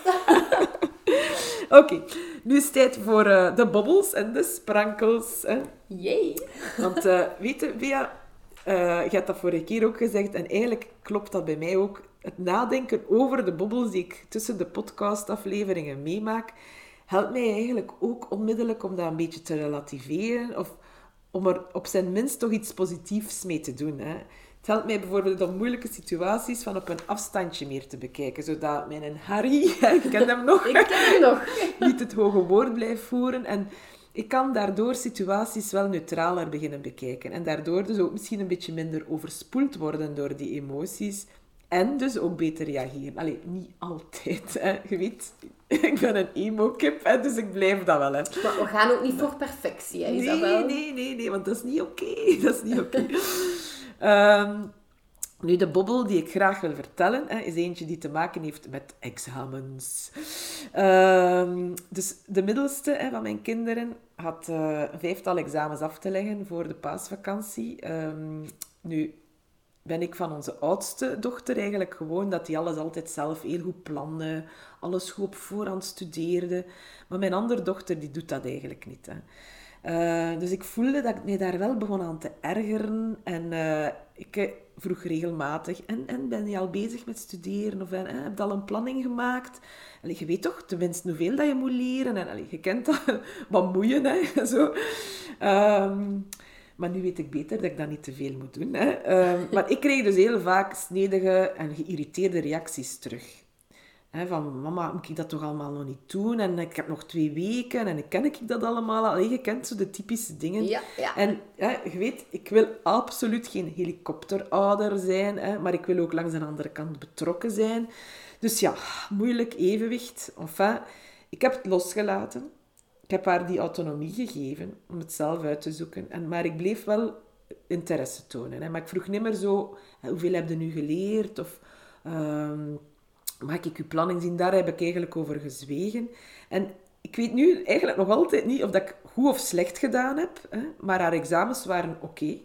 [laughs] Oké, nu is het tijd voor uh, de bobbels en de sprankels. Hè? Yay! Want uh, weet je, Bea, uh, je hebt dat vorige keer ook gezegd en eigenlijk klopt dat bij mij ook. Het nadenken over de bobbels die ik tussen de podcastafleveringen meemaak helpt mij eigenlijk ook onmiddellijk om dat een beetje te relativeren of om er op zijn minst toch iets positiefs mee te doen. Hè. Het helpt mij bijvoorbeeld om moeilijke situaties van op een afstandje meer te bekijken, zodat mijn Harry, [laughs] ik ken hem nog, ik ken hem nog. [laughs] niet het hoge woord blijft voeren. En ik kan daardoor situaties wel neutraler beginnen bekijken. En daardoor dus ook misschien een beetje minder overspoeld worden door die emoties. En dus ook beter reageren. Allee, niet altijd. Hè. Je weet, ik ben een emo-kip, dus ik blijf dat wel. Hè. Maar we gaan ook niet voor perfectie, hè, Isabel? Nee, nee, nee, nee, want dat is niet oké. [laughs] Dat is niet oké. [laughs] Ehm, nu, de bobbel die ik graag wil vertellen, hè, is eentje die te maken heeft met examens. Um, dus de middelste hè, van mijn kinderen had uh, een vijftal examens af te leggen voor de paasvakantie. Um, nu, ben ik van onze oudste dochter eigenlijk gewoon dat die alles altijd zelf heel goed plande, alles goed op voorhand studeerde. Maar mijn andere dochter die doet dat eigenlijk niet. Hè. Uh, dus ik voelde dat ik mij daar wel begon aan te ergeren. En uh, ik eh, vroeg regelmatig, en, en ben je al bezig met studeren? Of heb je al een planning gemaakt? Allee, je weet toch tenminste hoeveel dat je moet leren? En je kent dat, [laughs] wat moeien, hè? [laughs] Zo. Um, maar nu weet ik beter dat ik dat niet te veel moet doen. Hè. Ehm, maar ik kreeg dus heel vaak snedige en geïrriteerde reacties terug. van, mama, moet ik dat toch allemaal nog niet doen? En ik heb nog twee weken en ken ik dat allemaal al? Je kent zo de typische dingen. Ja, ja. En je weet, ik wil absoluut geen helikopterouder zijn, maar ik wil ook langs de andere kant betrokken zijn. Dus ja, moeilijk evenwicht. Enfin, ik heb het losgelaten. Ik heb haar die autonomie gegeven om het zelf uit te zoeken. En, maar ik bleef wel interesse tonen. Hè. Maar ik vroeg niet meer zo, hoeveel heb je nu geleerd? Of uh, maak ik je planning zien? Daar heb ik eigenlijk over gezwegen. En ik weet nu eigenlijk nog altijd niet of dat ik goed of slecht gedaan heb. Hè. Maar haar examens waren oké.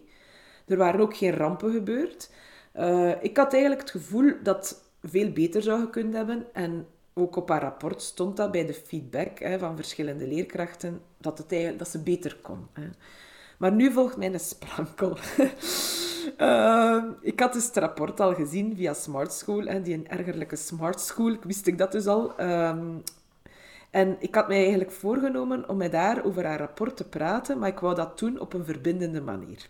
Er waren ook geen rampen gebeurd. Uh, ik had eigenlijk het gevoel dat veel beter zou gekund hebben. En ook op haar rapport stond dat bij de feedback hè, van verschillende leerkrachten, dat, het dat ze beter kon. Hè. Maar nu volgt mijn sprankel. uh, [laughs] ik had dus het rapport al gezien via Smart School, hè, die een ergerlijke Smart School, wist ik dat dus al. Um, en ik had mij eigenlijk voorgenomen om met haar over haar rapport te praten, maar ik wou dat doen op een verbindende manier.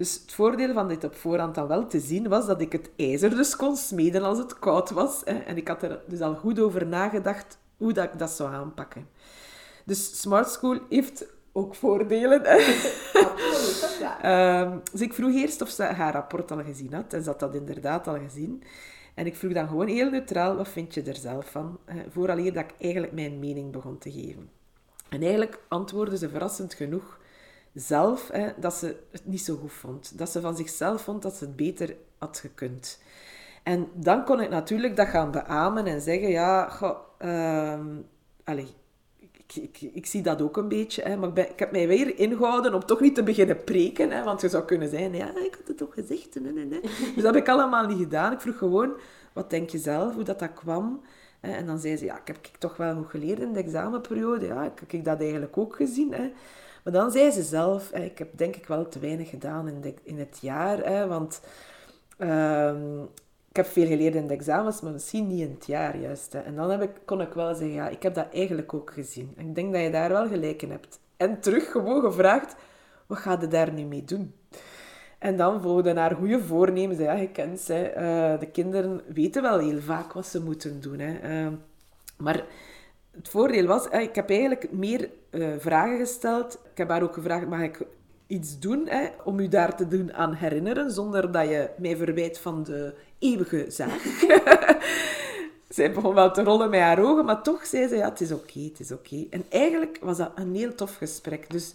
Dus het voordeel van dit op voorhand dan wel te zien was dat ik het ijzer dus kon smeden als het koud was. Hè. En ik had er dus al goed over nagedacht hoe dat ik dat zou aanpakken. Dus Smart School heeft ook voordelen. Absoluut, ja. um, [laughs] dus ik vroeg eerst of ze haar rapport al gezien had. En ze had dat inderdaad al gezien. En ik vroeg dan gewoon heel neutraal, wat vind je er zelf van? Vooraleer dat ik eigenlijk mijn mening begon te geven. En eigenlijk antwoordde ze verrassend genoeg zelf hè, dat ze het niet zo goed vond. Dat ze van zichzelf vond dat ze het beter had gekund. En dan kon ik natuurlijk dat gaan beamen en zeggen, ja, uh, allez, ik, ik, ik, zie dat ook een beetje, hè, maar ik, heb mij weer ingehouden om toch niet te beginnen preken, hè, want je zou kunnen zijn, ja, ik had het toch gezegd. Dus dat heb ik allemaal niet gedaan. Ik vroeg gewoon, wat denk je zelf, hoe dat, dat kwam? En dan zei ze, ja, ik heb ik toch wel goed geleerd in de examenperiode. Ja, ik heb dat eigenlijk ook gezien. Hè. Maar dan zei ze zelf, ik heb denk ik wel te weinig gedaan in, in het jaar, hè, want uh, ik heb veel geleerd in de examens, maar misschien niet in het jaar juist. En dan heb ik, kon ik wel zeggen, ja, ik heb dat eigenlijk ook gezien. En ik denk dat je daar wel gelijk in hebt. En terug gewoon gevraagd, wat ga je daar nu mee doen? En dan volgde naar goede voornemens. Ja, je kent ze. Uh, de kinderen weten wel heel vaak wat ze moeten doen. Hè. Uh, maar het voordeel was, ik heb eigenlijk meer uh, vragen gesteld. Ik heb haar ook gevraagd, mag ik iets doen hè, om u daar te doen aan herinneren, zonder dat je mij verwijt van de eeuwige zaak. [laughs] Zij begon wel te rollen met haar ogen, maar toch zei ze, ja, het is oké, het is oké. En eigenlijk was dat een heel tof gesprek. Dus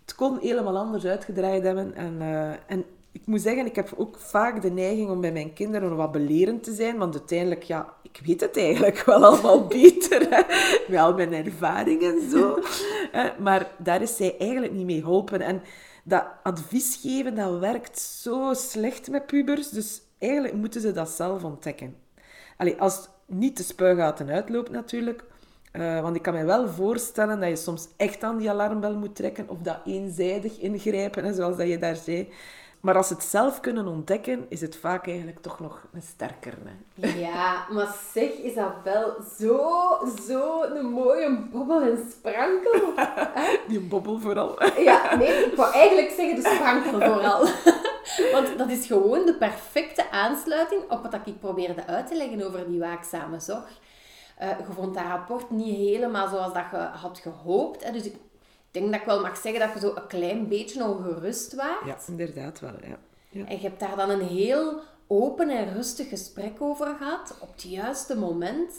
het kon helemaal anders uitgedraaid hebben. En, uh, en ik moet zeggen, ik heb ook vaak de neiging om bij mijn kinderen wat belerend te zijn, want uiteindelijk, ja, ik weet het eigenlijk wel allemaal [laughs] beter. Hè? Wel mijn ervaring en zo. Maar daar is zij eigenlijk niet mee geholpen. En dat advies geven, dat werkt zo slecht met pubers. Dus eigenlijk moeten ze dat zelf ontdekken. Allee, als het niet de spuigaten uitloopt natuurlijk. Uh, want ik kan me wel voorstellen dat je soms echt aan die alarmbel moet trekken. Of dat eenzijdig ingrijpen, hè, zoals dat je daar zei. Maar als ze het zelf kunnen ontdekken, is het vaak eigenlijk toch nog een sterker. Hè? Ja, maar zeg, is dat wel zo, zo een mooie bobbel en sprankel? [laughs] Die bobbel vooral. Ja, nee, ik wou eigenlijk zeggen de sprankel vooral. [laughs] Want dat is gewoon de perfecte aansluiting op wat ik probeerde uit te leggen over die waakzame zorg. Uh, je vond dat rapport niet helemaal zoals dat je had gehoopt. Hè? Dus ik denk dat ik wel mag zeggen dat je zo een klein beetje ongerust waart. Ja, inderdaad wel, ja. ja. En je hebt daar dan een heel open en rustig gesprek over gehad, op het juiste moment.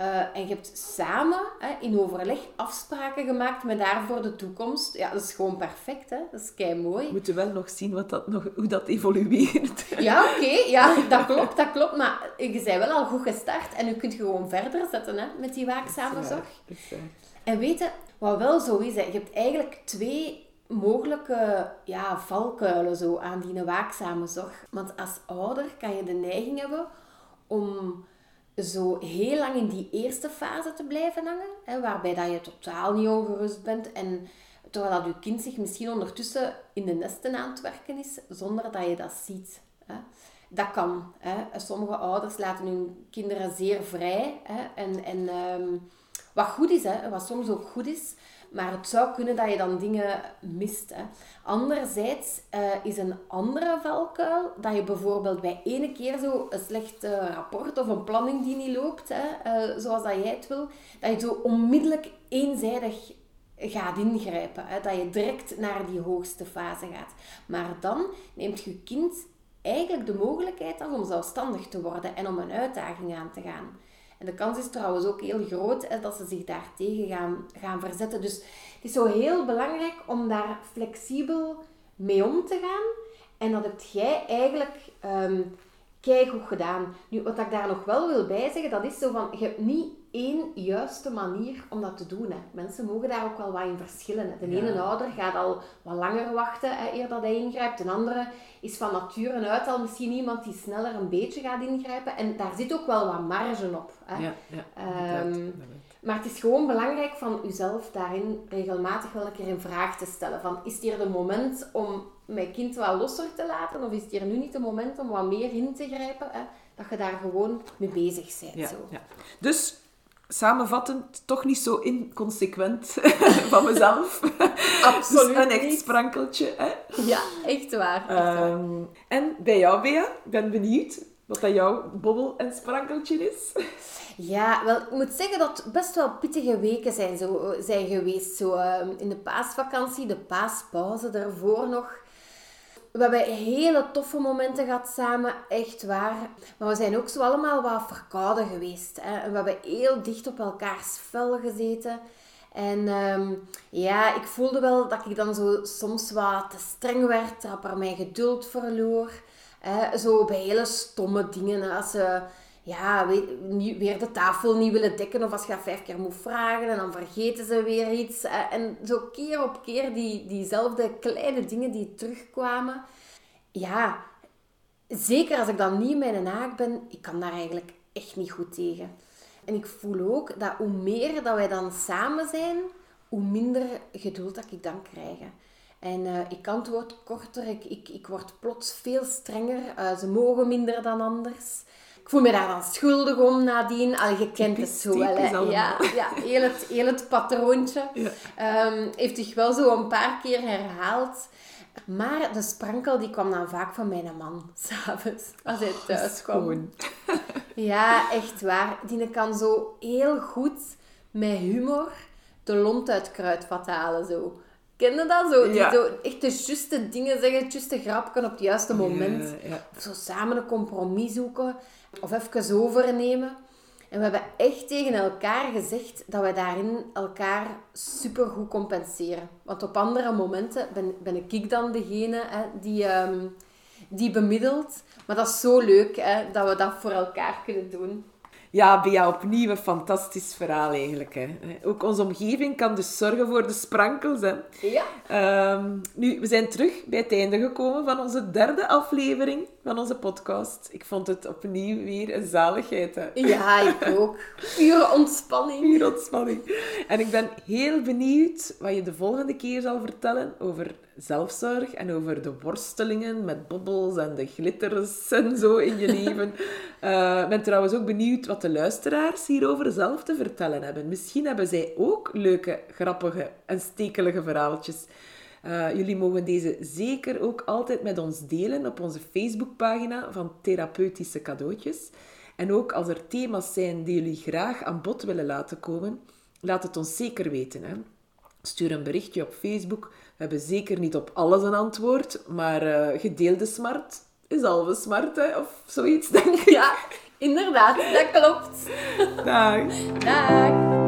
Uh, en je hebt samen hè, in overleg afspraken gemaakt met daar voor de toekomst. Ja, dat is gewoon perfect, hè? Dat is kei mooi. We moeten wel nog zien wat dat nog, hoe dat evolueert. [laughs] Ja, oké, ja, dat klopt, dat klopt. Maar je bent wel al goed gestart en je kunt gewoon verder zetten hè, met die waakzame zorg. En weten, wat wel zo is, hè, je hebt eigenlijk twee mogelijke ja, valkuilen zo aan die waakzame zorg. Want als ouder kan je de neiging hebben om zo heel lang in die eerste fase te blijven hangen, hè, waarbij dat je totaal niet ongerust bent en terwijl dat je kind zich misschien ondertussen in de nesten aan het werken is, zonder dat je dat ziet. Hè. Dat kan. Hè. Sommige ouders laten hun kinderen zeer vrij hè, en, en ehm, wat goed is, hè, wat soms ook goed is. Maar het zou kunnen dat je dan dingen mist. Hè. Anderzijds uh, is een andere valkuil dat je bijvoorbeeld bij ene keer zo een slecht uh, rapport of een planning die niet loopt, hè, uh, zoals dat jij het wil, dat je zo onmiddellijk eenzijdig gaat ingrijpen. Hè, dat je direct naar die hoogste fase gaat. Maar dan neemt je kind eigenlijk de mogelijkheid om zelfstandig te worden en om een uitdaging aan te gaan. En de kans is trouwens ook heel groot hè, dat ze zich daartegen gaan, gaan verzetten. Dus het is zo heel belangrijk om daar flexibel mee om te gaan. En dat heb jij eigenlijk um, goed gedaan. Nu, wat ik daar nog wel wil bij zeggen, dat is zo van, je hebt niet één juiste manier om dat te doen. Hè. Mensen mogen daar ook wel wat in verschillen. Hè. De ene ouder gaat al wat langer wachten hè, eer dat hij ingrijpt. De andere is van nature uit al misschien iemand die sneller een beetje gaat ingrijpen. En daar zit ook wel wat marge op. Hè. Ja, ja, um, maar het is gewoon belangrijk van uzelf daarin regelmatig wel een keer in vraag te stellen. Van, is hier de moment om mijn kind wat losser te laten? Of is hier nu niet de moment om wat meer in te grijpen? Hè? Dat je daar gewoon mee bezig bent. Ja, zo. Ja. Dus samenvattend, toch niet zo inconsequent [laughs] van mezelf. [laughs] Absoluut dus Een echt sprankeltje. Hè? Ja, echt waar. Echt waar. Um, en bij jou, Bea, ik ben benieuwd wat dat jouw bobbel en sprankeltje is. Ja, wel, ik moet zeggen dat het best wel pittige weken zijn, zo, zijn geweest. Zo, uh, in de paasvakantie, de paaspauze daarvoor nog. We hebben hele toffe momenten gehad samen, echt waar. Maar we zijn ook zo allemaal wat verkouden geweest. Hè. We hebben heel dicht op elkaars vel gezeten. En um, ja, ik voelde wel dat ik dan zo soms wat te streng werd, rapper mijn geduld verloor. Zo bij hele stomme dingen, als ze ja, weer de tafel niet willen dekken of als je dat vijf keer moet vragen en dan vergeten ze weer iets. En zo keer op keer die, diezelfde kleine dingen die terugkwamen. Ja, zeker als ik dan niet mijn naak ben, ik kan daar eigenlijk echt niet goed tegen. En ik voel ook dat hoe meer dat wij dan samen zijn, hoe minder geduld dat ik dan krijg. En uh, ik antwoord korter, ik, ik, ik word plots veel strenger. Uh, ze mogen minder dan anders. Ik voel me daar dan schuldig om nadien. Al je kent het zo wel, hè. Ja, ja heel, het, heel het patroontje. Ja. Um, heeft zich wel zo een paar keer herhaald. Maar de sprankel die kwam dan vaak van mijn man, [laughs] s'avonds, als hij oh, thuis kwam. [laughs] ja, echt waar. Die kan zo heel goed met humor de lont uit kruidvat halen, zo. Ken je dat? Zo, die zo echt de juiste dingen zeggen, de juiste grapje op het juiste moment. Ja, Of zo samen een compromis zoeken. Of even overnemen. En we hebben echt tegen elkaar gezegd dat we daarin elkaar supergoed compenseren. Want op andere momenten ben, ben ik dan degene hè, die, um, die bemiddelt. Maar dat is zo leuk hè, dat we dat voor elkaar kunnen doen. Ja, Bea, opnieuw een fantastisch verhaal eigenlijk. Hè. Ook onze omgeving kan dus zorgen voor de sprankels. Hè. Ja. Um, nu, we zijn terug bij het einde gekomen van onze derde aflevering van onze podcast. Ik vond het opnieuw weer een zaligheid. Hè. Ja, ik [laughs] ook. Pure ontspanning. Pure ontspanning. En ik ben heel benieuwd wat je de volgende keer zal vertellen over zelfzorg en over de worstelingen met bobbels en de glitters en zo in je leven. [laughs] Eh, ik ben trouwens ook benieuwd wat de luisteraars hierover zelf te vertellen hebben. Misschien hebben zij ook leuke, grappige en stekelige verhaaltjes. Uh, jullie mogen deze zeker ook altijd met ons delen op onze Facebookpagina van Therapeutische Cadeautjes. En ook als er thema's zijn die jullie graag aan bod willen laten komen, laat het ons zeker weten. Hè? Stuur een berichtje op Facebook. We hebben zeker niet op alles een antwoord, maar uh, gedeelde smart is halve smart, hè? of zoiets, denk ik. Ja, inderdaad, dat klopt. Dag. Dag.